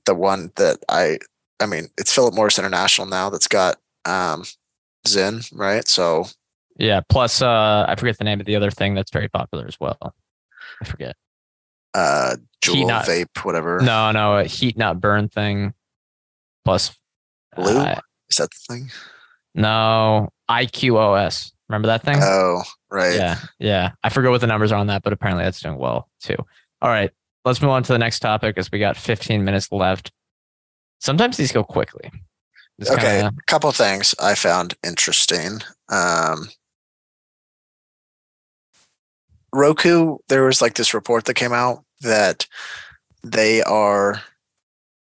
the one that I I mean it's Philip Morris International now that's got um, right? So Yeah. Plus, uh, I forget the name of the other thing that's very popular as well. I forget. Uh Heat Juul not- vape, whatever. No, no, a heat not burn thing. Plus, Blue? uh, Is that the thing? no, IQOS. Remember that thing? Oh, right. Yeah, yeah. I forget what the numbers are on that, but apparently that's doing well too. All right, let's move on to the next topic as we got 15 minutes left. Sometimes these go quickly. Just Okay, kinda- a couple things I found interesting. Um, Roku, there was like this report that came out that they are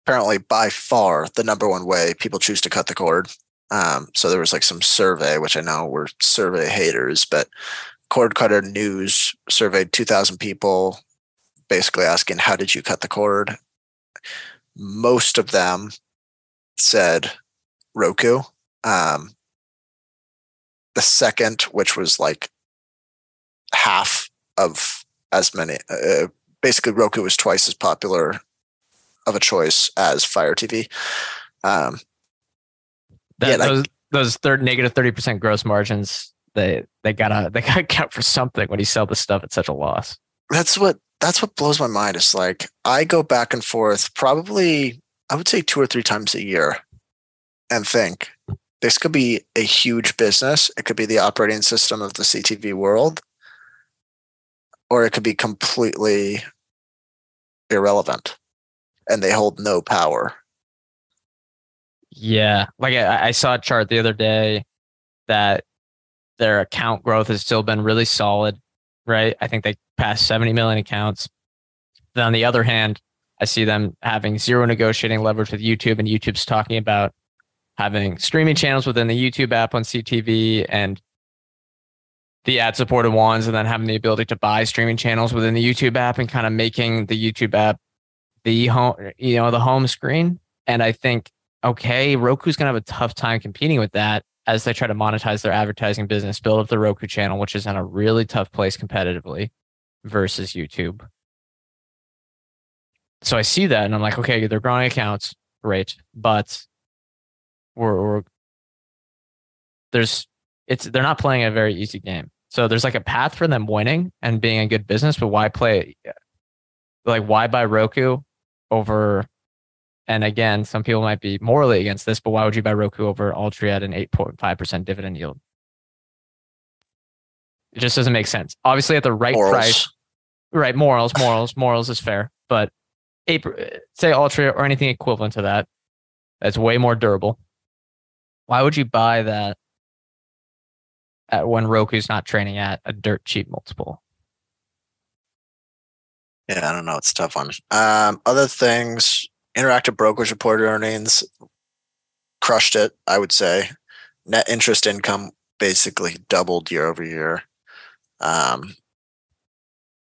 apparently by far the number one way people choose to cut the cord. Um, so there was like some survey, which I know were survey haters, but Cord Cutter News surveyed 2,000 people, basically asking, How did you cut the cord? Most of them said Roku. Um, the second, which was like half of as many, uh, basically Roku was twice as popular of a choice as Fire TV. Um, that, yeah, like- those those third negative 30% gross margins. They they gotta [laughs] they gotta count for something when you sell the stuff at such a loss. that's what that's what blows my mind. Is like I go back and forth probably I would say two or three times a year and think this could be a huge business. It could be the operating system of the CTV world, or it could be completely irrelevant and they hold no power. Yeah. Like I, I saw a chart the other day that their account growth has still been really solid, right? I think they passed 70 million accounts. Then on the other hand, I see them having zero negotiating leverage with YouTube, and YouTube's talking about having streaming channels within the YouTube app on CTV and the ad supported ones, and then having the ability to buy streaming channels within the YouTube app and kind of making the YouTube app the home, you know, the home screen. And I think, okay, Roku's going to have a tough time competing with that as they try to monetize their advertising business, build up the Roku channel, which is in a really tough place competitively versus YouTube. So I see that and I'm like, okay, they're growing accounts, great, but we're, we're there's it's they're not playing a very easy game. So there's like a path for them winning and being a good business, but why play like why buy Roku over and again, some people might be morally against this, but why would you buy Roku over Altria at an 8.5% dividend yield? It just doesn't make sense. Obviously, at the right morals. price, right? Morals, morals, morals is fair, but eight, say Altria or anything equivalent to that, that's way more durable. Why would you buy that at when Roku's not trading at a dirt cheap multiple? Yeah, I don't know. It's tough one. Um, other things, Interactive Brokers reported earnings, crushed it. I would say, net interest income basically doubled year over year. Um,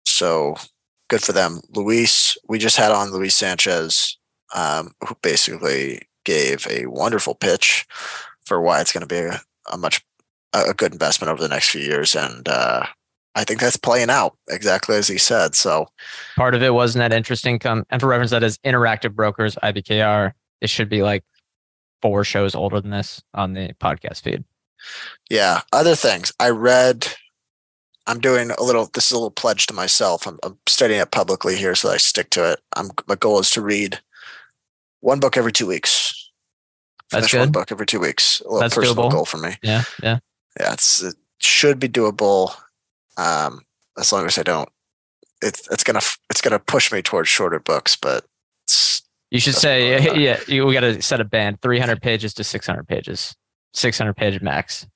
so good for them. Luis, we just had on Luis Sanchez, um, who basically gave a wonderful pitch for why it's going to be a, a much a good investment over the next few years, and uh, I think that's playing out exactly as he said. So part of it was net interest income. And for reference, that is interactive brokers, IBKR. It should be like four shows older than this on the podcast feed. Yeah. Other things I read, I'm doing a little, this is a little pledge to myself. I'm, I'm studying it publicly here so I stick to it. I'm, my goal is to read one book every two weeks. Finish That's good. one book every two weeks. A little That's personal doable. goal for me. Yeah. Yeah. Yeah. It's, it should be doable um, as long as I don't, it's it's gonna it's gonna push me towards shorter books. But you should say, yeah, you, we got to set a band: three hundred pages to six hundred pages, six hundred page max.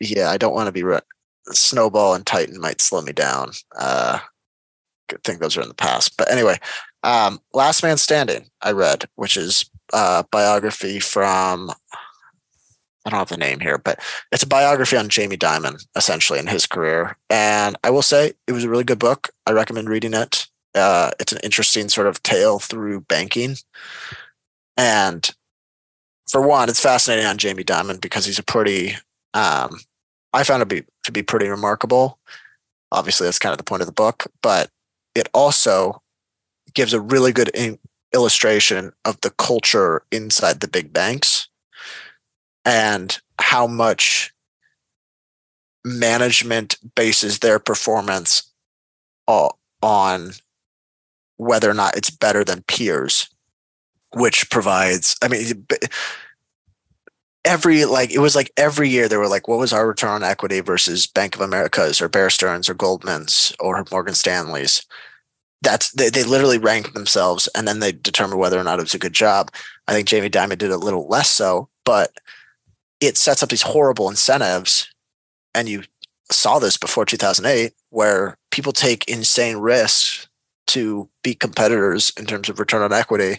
Yeah, I don't want to be re- Snowball and Titan might slow me down. Uh, good thing those are in the past. But anyway, um, Last Man Standing, I read, which is a biography from I don't have the name here, but it's a biography on Jamie Dimon, essentially, in his career. And I will say it was a really good book. I recommend reading it. Uh, it's an interesting sort of tale through banking. And for one, it's fascinating on Jamie Dimon because he's a pretty, um, I found it to be, to be pretty remarkable. Obviously, that's kind of the point of the book, but it also gives a really good in- illustration of the culture inside the big banks and how much management bases their performance on whether or not it's better than peers which provides i mean every like it was like every year they were like what was our return on equity versus bank of america's or bear stearns or goldman's or morgan stanley's? That's they, they literally ranked themselves and then they determined whether or not it was a good job. I think jamie dimon did a little less so but it sets up these horrible incentives and you saw this before 2008 where people take insane risks to beat competitors in terms of return on equity.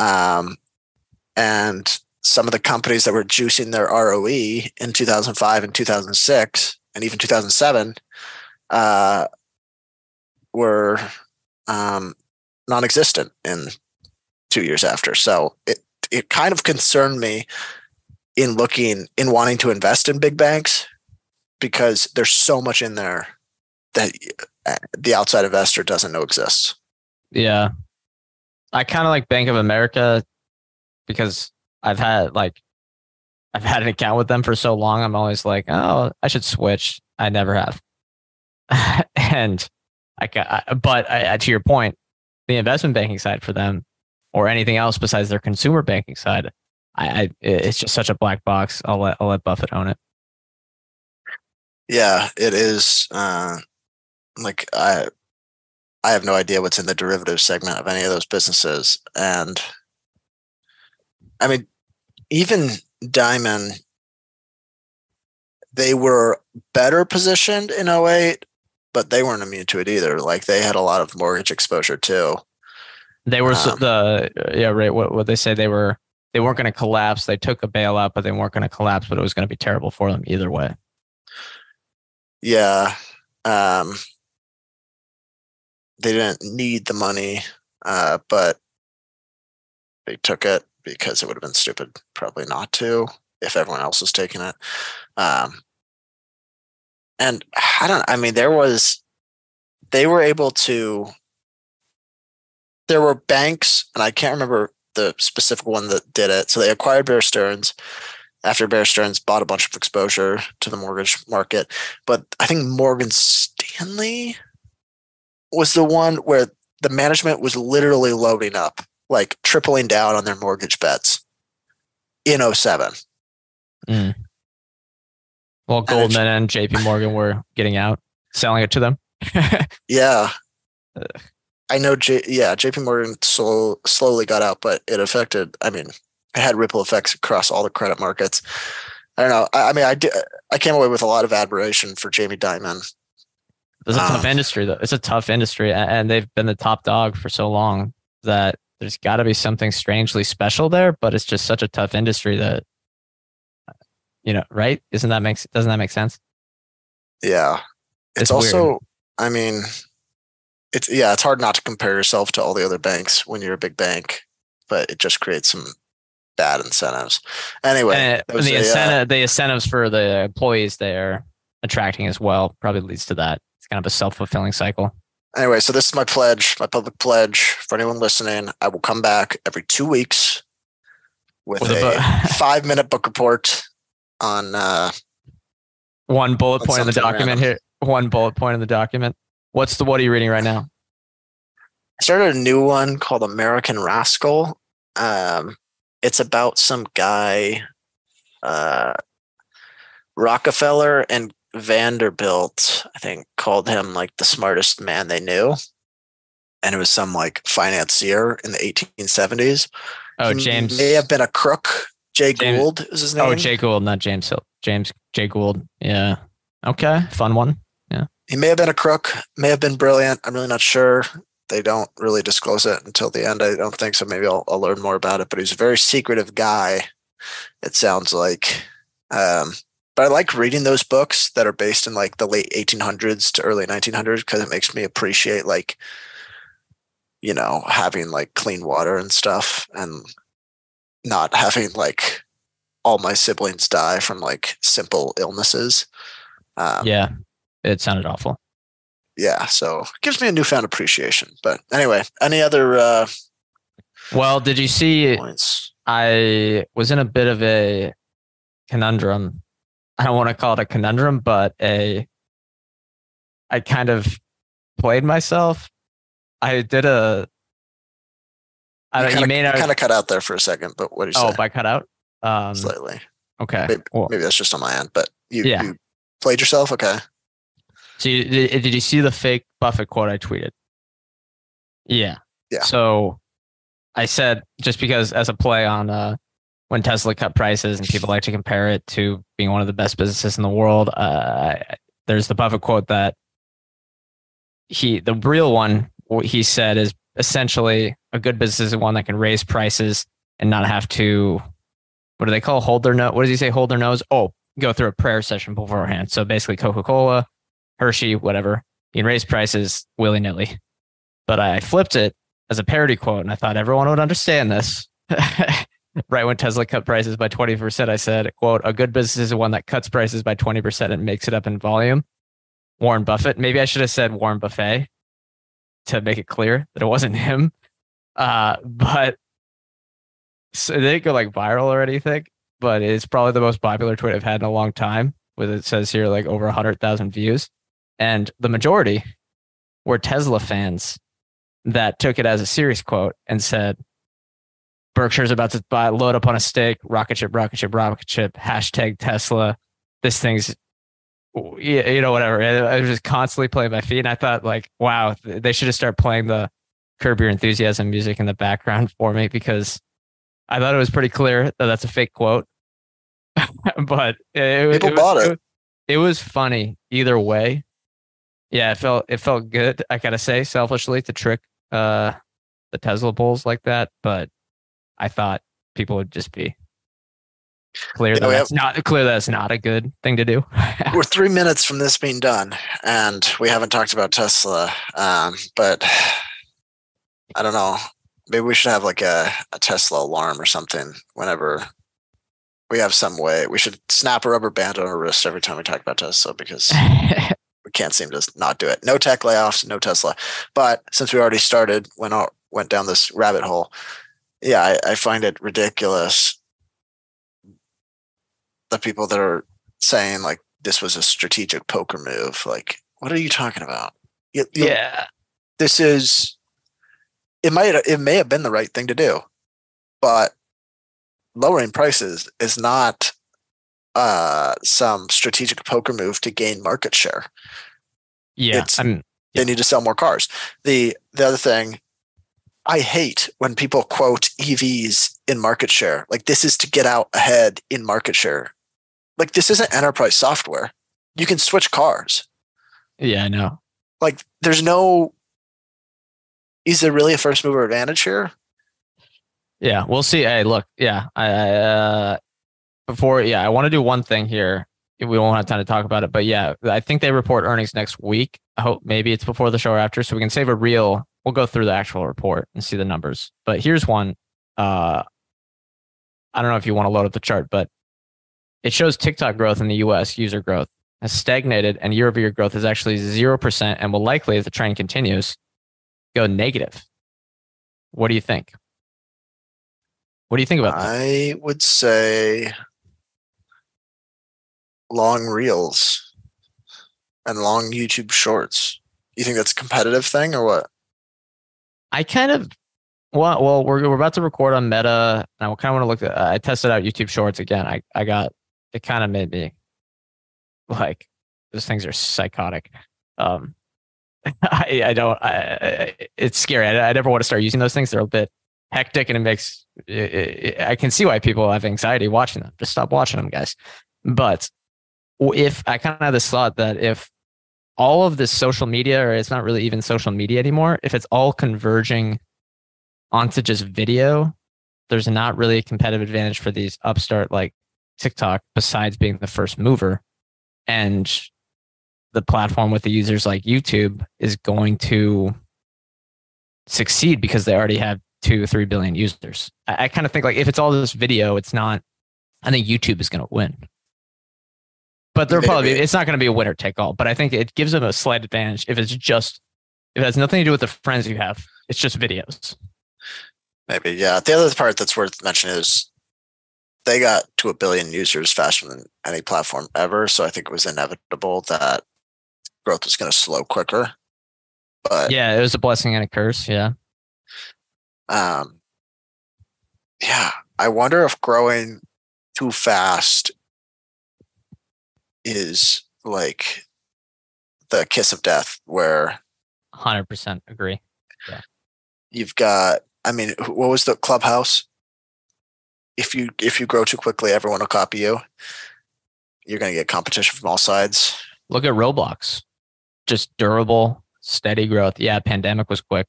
Um, and some of the companies that were juicing their roe in 2005 and 2006 and even 2007 uh, were um, non-existent in two years after. So it, it kind of concerned me in looking in wanting to invest in big banks because there's so much in there that uh, the outside investor doesn't know exists. Yeah. I kind of like Bank of America because I've had like I've had an account with them for so long. I'm always like, oh, I should switch. I never have. [laughs] and I, I but I, to your point, the investment banking side for them or anything else besides their consumer banking side, I, I it's just such a black box. I'll let I'll let Buffett own it. Yeah, it is. Uh, like I, I have no idea what's in the derivative segment of any of those businesses, and I mean, even Dimon, they were better positioned in 08, but they weren't immune to it either. Like they had a lot of mortgage exposure too. They were um, the yeah right. What what they say they were they weren't going to collapse. They took a bailout, but they weren't going to collapse. But it was going to be terrible for them either way. Yeah, um, they didn't need the money, uh, but they took it because it would have been stupid probably not to if everyone else was taking it. Um, and I don't. I mean, there was they were able to. There were banks, and I can't remember the specific one that did it. So they acquired Bear Stearns after Bear Stearns bought a bunch of exposure to the mortgage market. But I think Morgan Stanley was the one where the management was literally loading up, like tripling down on their mortgage bets in 07. Mm. Well, Goldman and, JP Morgan were getting out, selling it to them. [laughs] yeah. I know, J- yeah, JP Morgan slow, slowly got out, but it affected, I mean, it had ripple effects across all the credit markets. I don't know. I, I mean, I did, I came away with a lot of admiration for Jamie Dimon. It's a um, tough industry, though. It's a tough industry, and they've been the top dog for so long that there's got to be something strangely special there. But it's just such a tough industry that, you know, right? Isn't that makes doesn't that make sense? Yeah, it's, it's also. Weird. I mean, it's yeah, it's hard not to compare yourself to all the other banks when you're a big bank, but it just creates some bad incentives. Anyway, the a, incentive, uh, the incentives for the employees they're attracting as well probably leads to that. It's kind of a self fulfilling cycle. Anyway, so this is my pledge, my public pledge for anyone listening. I will come back every two weeks with, with a, a [laughs] five minute book report on uh, one bullet point in the document random. here. One bullet point in the document. What's the what are you reading right now? I started a new one called American Rascal. Um, it's about some guy, uh, Rockefeller and Vanderbilt, I think, called him like the smartest man they knew. And it was some like financier in the 1870s. Oh, James. He may have been a crook. Jay James, Gould is his oh, name. Oh, Jay Gould, not James Hill. James Jay Gould. Yeah. Okay. Fun one. He may have been a crook, may have been brilliant. I'm really not sure they don't really disclose it until the end. I don't think so. Maybe I'll, I'll learn more about it. But he's a very secretive guy. It sounds like. Um, but I like reading those books that are based in like the late 1800s to early 1900s because it makes me appreciate like, you know, having like clean water and stuff, and not having like all my siblings die from like simple illnesses. Um, yeah, it sounded awful yeah, so it gives me a newfound appreciation. But anyway, any other? Uh, well, did you see? Points? I was in a bit of a conundrum. I don't want to call it a conundrum, but a. I kind of played myself. I did a. I don't. You, kinda, you kind of cut out there for a second, but what did you oh, say? Oh, I cut out. Um, Slightly. Okay. Maybe, well, maybe that's just on my end, but you, yeah. you played yourself. Okay. So you, did, did you see the fake Buffett quote I tweeted? Yeah. Yeah. So I said just because as a play on uh, when Tesla cut prices and people like to compare it to being one of the best businesses in the world, uh, there's the Buffett quote that he the real one what he said is essentially a good business is one that can raise prices and not have to what do they call hold their nose? What does he say? Hold their nose? Oh, go through a prayer session beforehand. So basically, Coca Cola Hershey, whatever. You can raise prices willy nilly. But I flipped it as a parody quote, and I thought everyone would understand this. [laughs] right when Tesla cut prices by 20%, I said, quote, a good business is one that cuts prices by 20% and makes it up in volume. Warren Buffett. Maybe I should have said Warren Buffet to make it clear that it wasn't him. Uh, but so it didn't go like viral or anything, but it's probably the most popular tweet I've had in a long time. With it says here like over 100,000 views. And the majority were Tesla fans that took it as a serious quote and said, Berkshire's about to buy load up on a stake, rocket ship, rocket ship, rocket ship, hashtag Tesla. This thing's you know whatever. I was just constantly playing my feet, and I thought like, wow, they should just start playing the Curb Your Enthusiasm music in the background [laughs] for me because I thought it was pretty clear that that's a fake quote. [laughs] but it, people it bought was, it. it. It was funny either way. Yeah, it felt it felt good. I gotta say, selfishly, to trick uh, the Tesla bulls like that, but I thought people would just be clear Yeah, that that's not clear that it's not a good thing to do. [laughs] We're three minutes from this being done, and we haven't talked about Tesla. Um, but I don't know. Maybe we should have like a, a Tesla alarm or something whenever we have some way. We should snap a rubber band on our wrist every time we talk about Tesla because [laughs] we can't seem to not do it. No tech layoffs, no Tesla. But since we already started, went out, went down this rabbit hole. Yeah, I, I find it ridiculous. The people that are saying like this was a strategic poker move. Like, what are you talking about? You- you- yeah, this is it might it may have been the right thing to do, but lowering prices is not uh some strategic poker move to gain market share. yeah. It's- I'm They need to sell more cars. The the other thing I hate when people quote EVs in market share. Like this is to get out ahead in market share. Like this isn't enterprise software. You can switch cars. yeah, I know. Like there's no is there really a first mover advantage here? Yeah, we'll see. Hey, look, yeah, I, I uh, before, yeah, I want to do one thing here. We won't have time to talk about it, but yeah, I think they report earnings next week. I hope maybe it's before the show or after, so we can save a real. We'll go through the actual report and see the numbers. But here's one. Uh, I don't know if you want to load up the chart, but it shows TikTok growth in the U.S. user growth has stagnated, and year-over-year growth is actually zero percent, and will likely, if the trend continues, go negative. What do you think? What do you think about? I would say long reels and long YouTube shorts. You think that's a competitive thing or what? I kind of well, well, we're we're about to record on Meta, and I kind of want to look at. I tested out YouTube Shorts again. I I got it. Kind of made me like those things are psychotic. Um, [laughs] I I don't. I- it's scary. I, I never want to start using those things. They're a bit hectic, and it makes. It, it, I can see why people have anxiety watching them. Just stop watching them, guys. But if I kind of have this thought that if all of this social media, or it's not really even social media anymore, if it's all converging onto just video, there's not really a competitive advantage for these upstart like TikTok besides being the first mover. And the platform with the users like YouTube is going to succeed because they already have two, three billion users. I, I kind of think like if it's all this video, it's not, I think YouTube is going to win. But they're probably, it's not going to be a winner take all. But I think it gives them a slight advantage if it's just, if it has nothing to do with the friends you have, it's just videos. Maybe, yeah. The other part that's worth mentioning is they got to a billion users faster than any platform ever. So I think it was inevitable that growth was going to slow quicker. But Yeah, it was a blessing and a curse. Yeah. um, yeah, I wonder if growing too fast is like the kiss of death, where 100% agree. you've got. I mean, what was the clubhouse? If you if you grow too quickly, everyone will copy you. You're going to get competition from all sides. Look at Roblox. Just durable, steady growth. Yeah, pandemic was quick,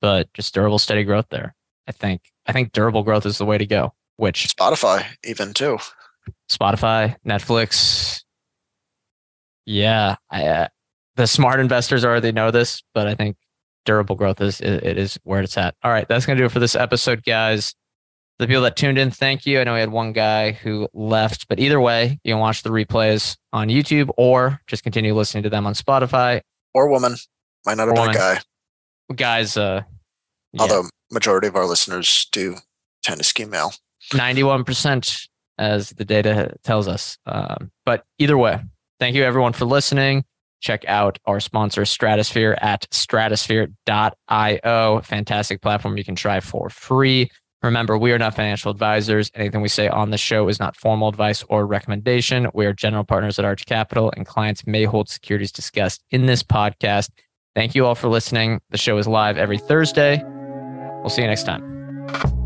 but just durable, steady growth there. I think I think durable growth is the way to go, which Spotify, even too. Spotify, Netflix. Yeah, I, uh, the smart investors already know this, but I think durable growth is it, is where it's at. All right, that's gonna do it for this episode, guys. The people that tuned in, thank you. I know we had one guy who left, but either way, you can watch the replays on YouTube or just continue listening to them on Spotify. Or woman. Might not have been a guy. Guys, uh, yeah, Although majority of our listeners do tend to skim mail. 91% as the data tells us. Um, but either way, thank you everyone for listening. Check out our sponsor, Stratosphere, at stratosphere.io. Fantastic platform you can try for free. Remember, we are not financial advisors. Anything we say on the show is not formal advice or recommendation. We are general partners at Arch Capital, and clients may hold securities discussed in this podcast. Thank you all for listening. The show is live every Thursday. We'll see you next time.